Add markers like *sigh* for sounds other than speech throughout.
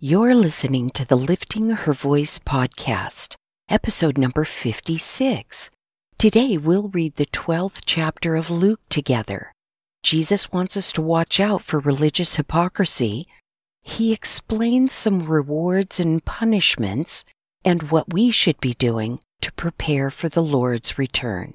You're listening to the Lifting Her Voice podcast, episode number 56. Today we'll read the 12th chapter of Luke together. Jesus wants us to watch out for religious hypocrisy. He explains some rewards and punishments and what we should be doing to prepare for the Lord's return.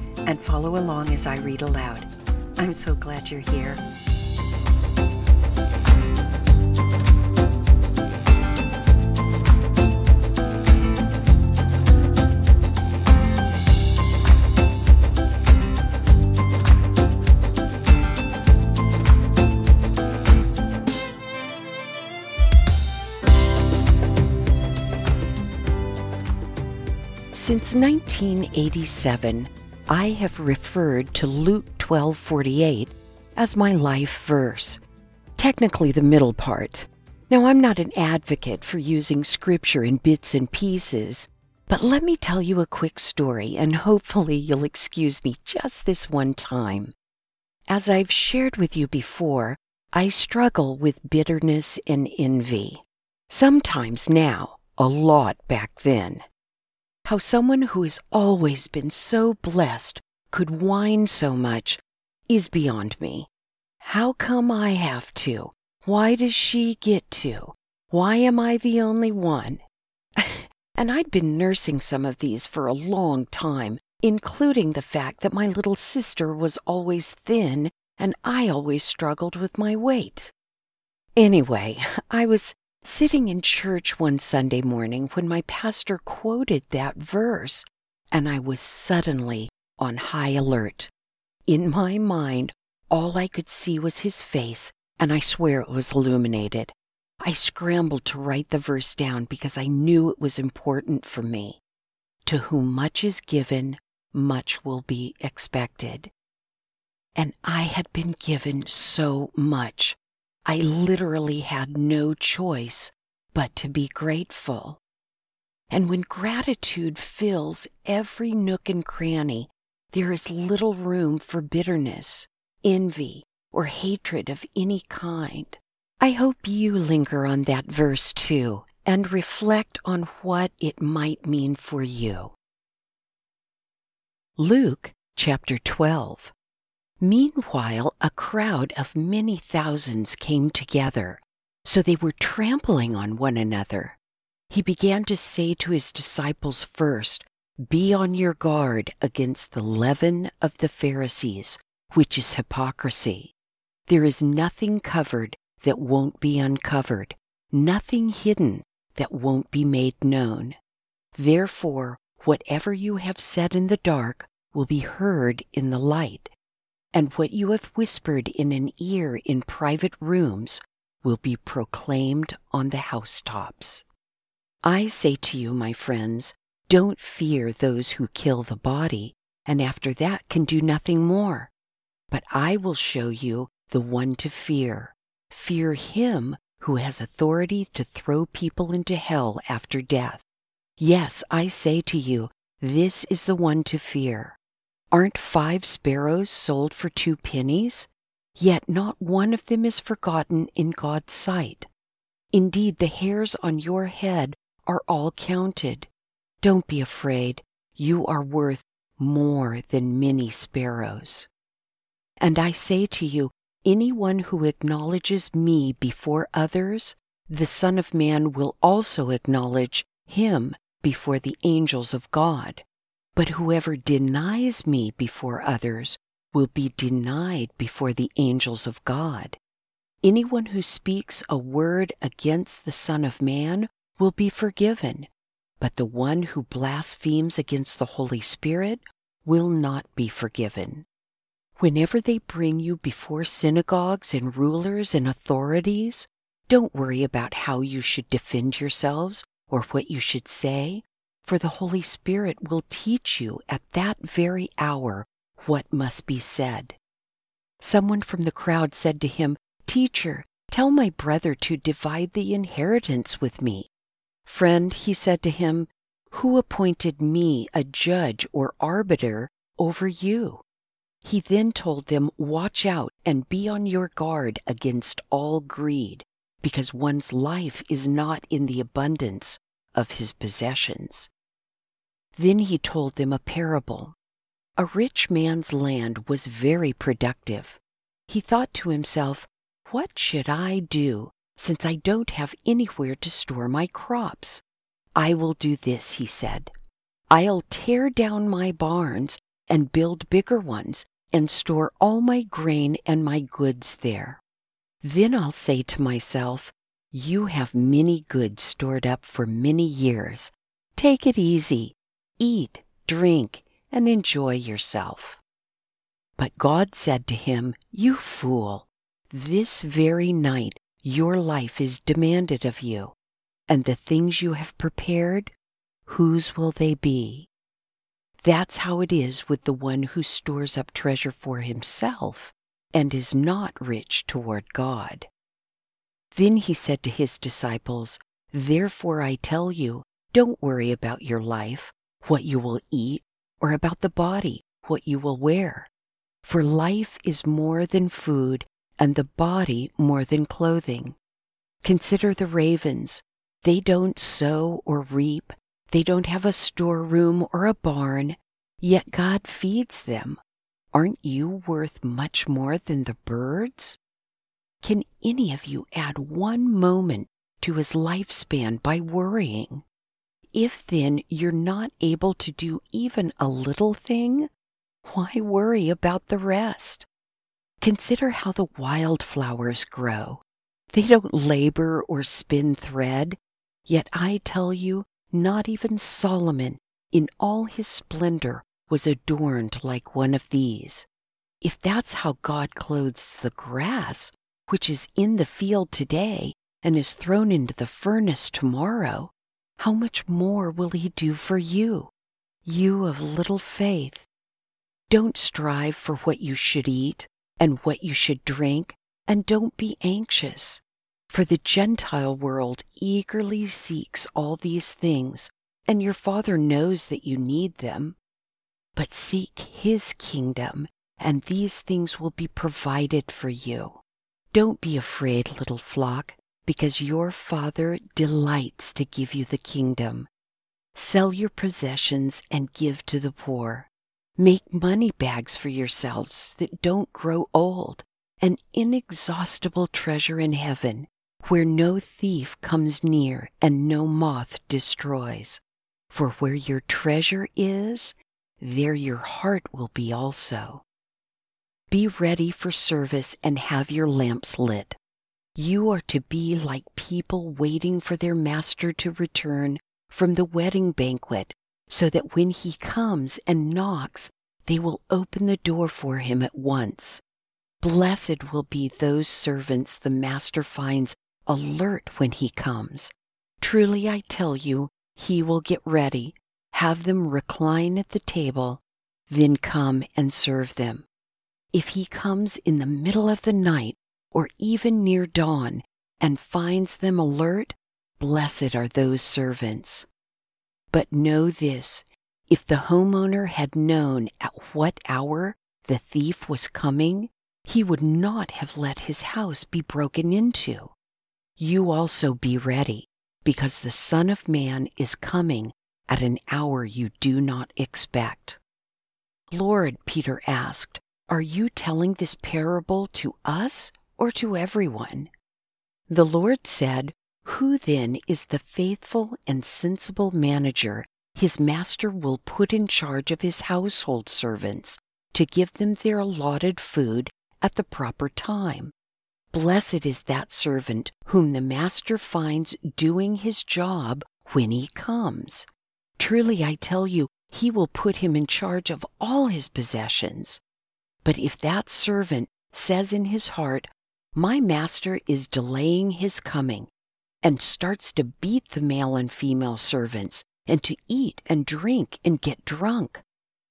and follow along as I read aloud. I'm so glad you're here. Since 1987, I have referred to Luke 12:48 as my life verse, technically the middle part. Now I'm not an advocate for using scripture in bits and pieces, but let me tell you a quick story and hopefully you'll excuse me just this one time. As I've shared with you before, I struggle with bitterness and envy. Sometimes now, a lot back then. How someone who has always been so blessed could whine so much is beyond me. How come I have to? Why does she get to? Why am I the only one? *laughs* and I'd been nursing some of these for a long time, including the fact that my little sister was always thin and I always struggled with my weight. Anyway, *laughs* I was sitting in church one Sunday morning when my pastor quoted that verse, and I was suddenly on high alert. In my mind, all I could see was his face, and I swear it was illuminated. I scrambled to write the verse down because I knew it was important for me. To whom much is given, much will be expected. And I had been given so much. I literally had no choice but to be grateful. And when gratitude fills every nook and cranny, there is little room for bitterness, envy, or hatred of any kind. I hope you linger on that verse too and reflect on what it might mean for you. Luke chapter 12. Meanwhile, a crowd of many thousands came together, so they were trampling on one another. He began to say to his disciples first, Be on your guard against the leaven of the Pharisees, which is hypocrisy. There is nothing covered that won't be uncovered, nothing hidden that won't be made known. Therefore, whatever you have said in the dark will be heard in the light and what you have whispered in an ear in private rooms will be proclaimed on the housetops. I say to you, my friends, don't fear those who kill the body, and after that can do nothing more. But I will show you the one to fear. Fear him who has authority to throw people into hell after death. Yes, I say to you, this is the one to fear. Aren't five sparrows sold for two pennies? Yet not one of them is forgotten in God's sight. Indeed, the hairs on your head are all counted. Don't be afraid. You are worth more than many sparrows. And I say to you, anyone who acknowledges me before others, the Son of Man will also acknowledge him before the angels of God. But whoever denies me before others will be denied before the angels of God. Anyone who speaks a word against the Son of Man will be forgiven, but the one who blasphemes against the Holy Spirit will not be forgiven. Whenever they bring you before synagogues and rulers and authorities, don't worry about how you should defend yourselves or what you should say, for the Holy Spirit will teach you at that very hour what must be said. Someone from the crowd said to him, Teacher, tell my brother to divide the inheritance with me. Friend, he said to him, Who appointed me a judge or arbiter over you? He then told them, Watch out and be on your guard against all greed, because one's life is not in the abundance of his possessions. Then he told them a parable. A rich man's land was very productive. He thought to himself, What should I do since I don't have anywhere to store my crops? I will do this, he said. I'll tear down my barns and build bigger ones and store all my grain and my goods there. Then I'll say to myself, You have many goods stored up for many years. Take it easy. Eat, drink, and enjoy yourself. But God said to him, You fool, this very night your life is demanded of you, and the things you have prepared, whose will they be? That's how it is with the one who stores up treasure for himself and is not rich toward God. Then he said to his disciples, Therefore I tell you, don't worry about your life, what you will eat, or about the body, what you will wear. For life is more than food, and the body more than clothing. Consider the ravens. They don't sow or reap, they don't have a storeroom or a barn, yet God feeds them. Aren't you worth much more than the birds? Can any of you add one moment to his lifespan by worrying? If then you're not able to do even a little thing, why worry about the rest? Consider how the wildflowers grow. They don't labor or spin thread, yet I tell you, not even Solomon, in all his splendor, was adorned like one of these. If that's how God clothes the grass, which is in the field today and is thrown into the furnace tomorrow, how much more will he do for you, you of little faith? Don't strive for what you should eat and what you should drink, and don't be anxious. For the Gentile world eagerly seeks all these things, and your Father knows that you need them. But seek His kingdom, and these things will be provided for you. Don't be afraid, little flock, because your Father delights to give you the kingdom. Sell your possessions and give to the poor. Make money bags for yourselves that don't grow old, an inexhaustible treasure in heaven where no thief comes near and no moth destroys. For where your treasure is, there your heart will be also. Be ready for service and have your lamps lit. You are to be like people waiting for their master to return from the wedding banquet, so that when he comes and knocks, they will open the door for him at once. Blessed will be those servants the master finds alert when he comes. Truly I tell you, he will get ready, have them recline at the table, then come and serve them. If he comes in the middle of the night or even near dawn and finds them alert, blessed are those servants. But know this if the homeowner had known at what hour the thief was coming, he would not have let his house be broken into. You also be ready, because the Son of Man is coming at an hour you do not expect. Lord, Peter asked, are you telling this parable to us or to everyone? The Lord said, Who then is the faithful and sensible manager his master will put in charge of his household servants to give them their allotted food at the proper time? Blessed is that servant whom the master finds doing his job when he comes. Truly I tell you, he will put him in charge of all his possessions. But if that servant says in his heart, My master is delaying his coming, and starts to beat the male and female servants, and to eat and drink and get drunk,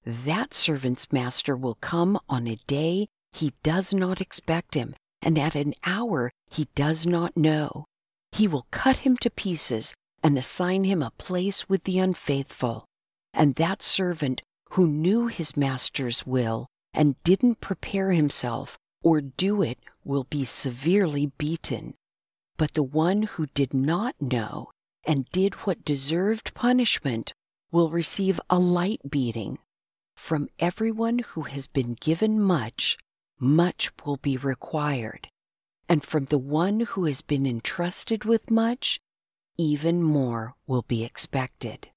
that servant's master will come on a day he does not expect him, and at an hour he does not know. He will cut him to pieces and assign him a place with the unfaithful. And that servant who knew his master's will and didn't prepare himself or do it will be severely beaten. But the one who did not know and did what deserved punishment will receive a light beating. From everyone who has been given much, much will be required. And from the one who has been entrusted with much, even more will be expected.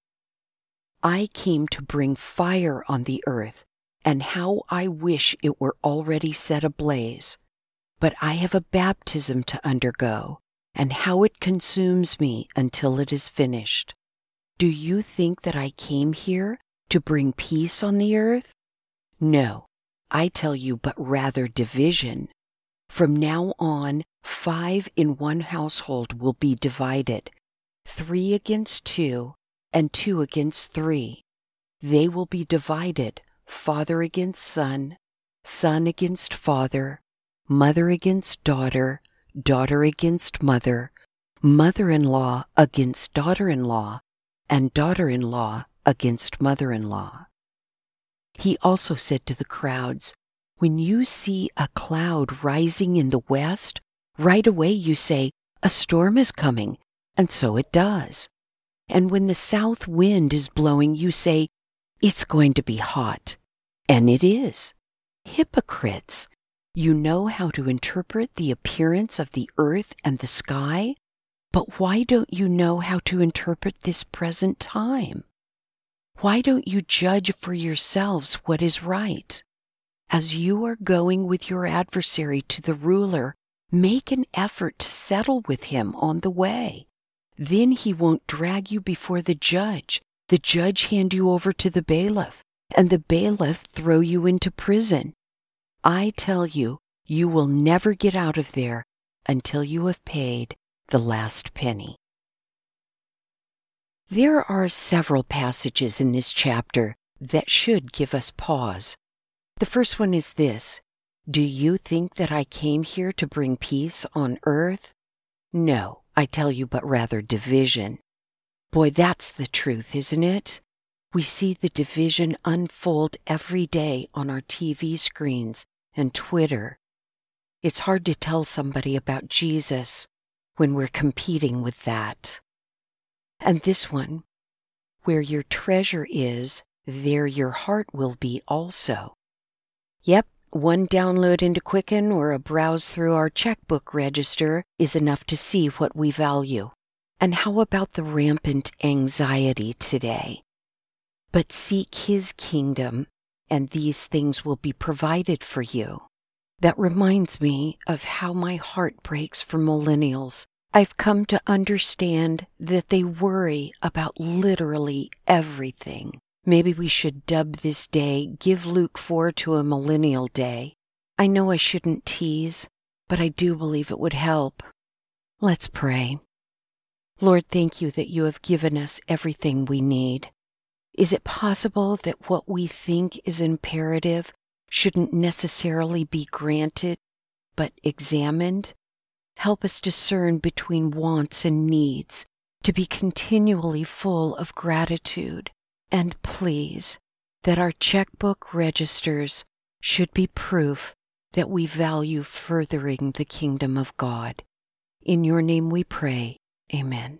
I came to bring fire on the earth, and how I wish it were already set ablaze. But I have a baptism to undergo, and how it consumes me until it is finished. Do you think that I came here to bring peace on the earth? No, I tell you, but rather division. From now on, five in one household will be divided, three against two, and two against three. They will be divided, father against son, son against father, mother against daughter, daughter against mother, mother in law against daughter in law, and daughter in law against mother in law. He also said to the crowds, When you see a cloud rising in the west, right away you say, A storm is coming, and so it does. And when the south wind is blowing, you say, It's going to be hot. And it is. Hypocrites! You know how to interpret the appearance of the earth and the sky, but why don't you know how to interpret this present time? Why don't you judge for yourselves what is right? As you are going with your adversary to the ruler, make an effort to settle with him on the way. Then he won't drag you before the judge, the judge hand you over to the bailiff, and the bailiff throw you into prison. I tell you, you will never get out of there until you have paid the last penny. There are several passages in this chapter that should give us pause. The first one is this Do you think that I came here to bring peace on earth? No, I tell you, but rather division. Boy, that's the truth, isn't it? We see the division unfold every day on our TV screens and Twitter. It's hard to tell somebody about Jesus when we're competing with that. And this one, where your treasure is, there your heart will be also. Yep, one download into Quicken or a browse through our checkbook register is enough to see what we value. And how about the rampant anxiety today? But seek His kingdom, and these things will be provided for you. That reminds me of how my heart breaks for millennials I've come to understand that they worry about literally everything. Maybe we should dub this day Give Luke 4 to a Millennial Day. I know I shouldn't tease, but I do believe it would help. Let's pray. Lord, thank you that you have given us everything we need. Is it possible that what we think is imperative shouldn't necessarily be granted, but examined? Help us discern between wants and needs, to be continually full of gratitude. And please, that our checkbook registers should be proof that we value furthering the kingdom of God. In your name we pray. Amen.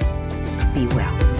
Be well.